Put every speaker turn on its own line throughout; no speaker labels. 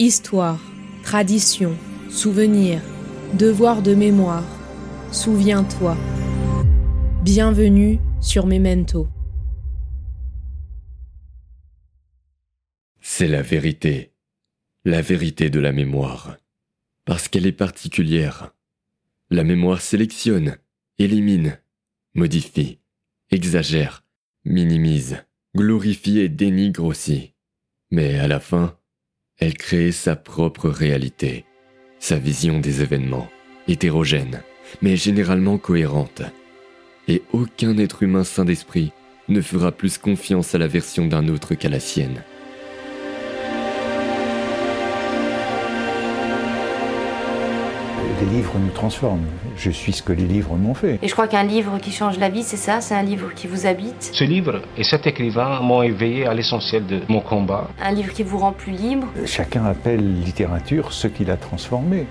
Histoire, tradition, souvenir, devoir de mémoire. Souviens-toi. Bienvenue sur Memento.
C'est la vérité, la vérité de la mémoire, parce qu'elle est particulière. La mémoire sélectionne, élimine, modifie, exagère, minimise, glorifie et dénigre aussi. Mais à la fin, elle crée sa propre réalité, sa vision des événements, hétérogène, mais généralement cohérente. Et aucun être humain sain d'esprit ne fera plus confiance à la version d'un autre qu'à la sienne.
Les livres nous transforment. Je suis ce que les livres m'ont fait.
Et je crois qu'un livre qui change la vie, c'est ça, c'est un livre qui vous habite?
Ce livre et cet écrivain m'ont éveillé à l'essentiel de mon combat.
Un livre qui vous rend plus libre?
Chacun appelle littérature ce qu'il a transformé.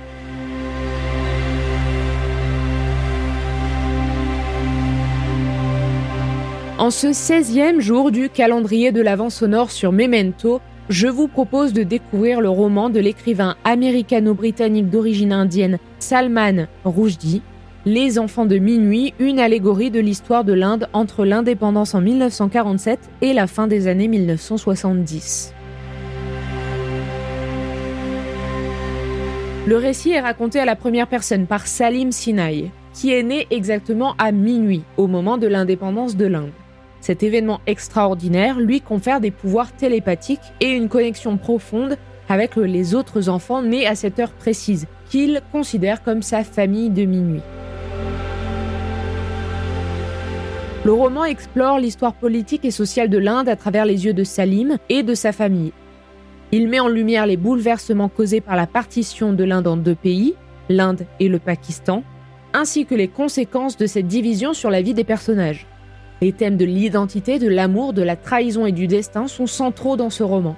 En ce 16e jour du calendrier de l'Avent sonore sur Memento, je vous propose de découvrir le roman de l'écrivain américano-britannique d'origine indienne Salman Rushdie, Les enfants de minuit, une allégorie de l'histoire de l'Inde entre l'indépendance en 1947 et la fin des années 1970. Le récit est raconté à la première personne par Salim Sinai, qui est né exactement à minuit, au moment de l'indépendance de l'Inde. Cet événement extraordinaire lui confère des pouvoirs télépathiques et une connexion profonde avec les autres enfants nés à cette heure précise, qu'il considère comme sa famille de minuit. Le roman explore l'histoire politique et sociale de l'Inde à travers les yeux de Salim et de sa famille. Il met en lumière les bouleversements causés par la partition de l'Inde en deux pays, l'Inde et le Pakistan, ainsi que les conséquences de cette division sur la vie des personnages. Les thèmes de l'identité, de l'amour, de la trahison et du destin sont centraux dans ce roman.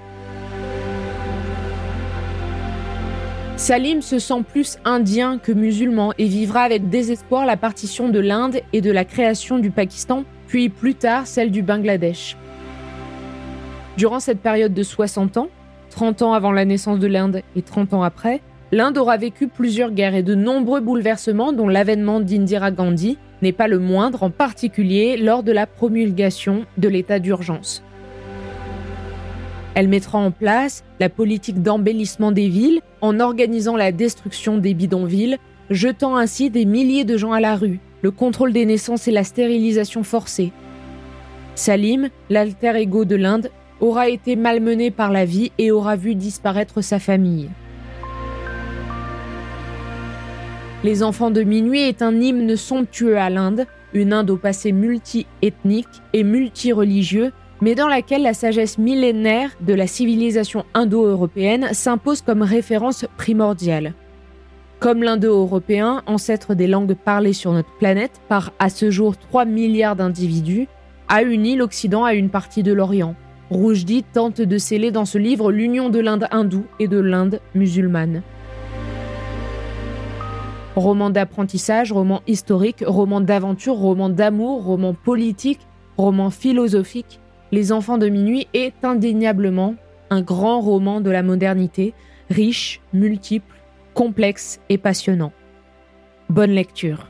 Salim se sent plus indien que musulman et vivra avec désespoir la partition de l'Inde et de la création du Pakistan, puis plus tard celle du Bangladesh. Durant cette période de 60 ans, 30 ans avant la naissance de l'Inde et 30 ans après, l'Inde aura vécu plusieurs guerres et de nombreux bouleversements dont l'avènement d'Indira Gandhi, n'est pas le moindre, en particulier lors de la promulgation de l'état d'urgence. Elle mettra en place la politique d'embellissement des villes en organisant la destruction des bidonvilles, jetant ainsi des milliers de gens à la rue, le contrôle des naissances et la stérilisation forcée. Salim, l'alter ego de l'Inde, aura été malmené par la vie et aura vu disparaître sa famille. Les enfants de minuit est un hymne somptueux à l'Inde, une Inde au passé multi-ethnique et multi-religieux, mais dans laquelle la sagesse millénaire de la civilisation indo-européenne s'impose comme référence primordiale. Comme l'indo-européen, ancêtre des langues parlées sur notre planète par à ce jour 3 milliards d'individus, a uni l'Occident à une partie de l'Orient. Roujdi tente de sceller dans ce livre l'union de l'Inde hindoue et de l'Inde musulmane. Roman d'apprentissage, roman historique, roman d'aventure, roman d'amour, roman politique, roman philosophique, Les enfants de minuit est indéniablement un grand roman de la modernité, riche, multiple, complexe et passionnant. Bonne lecture.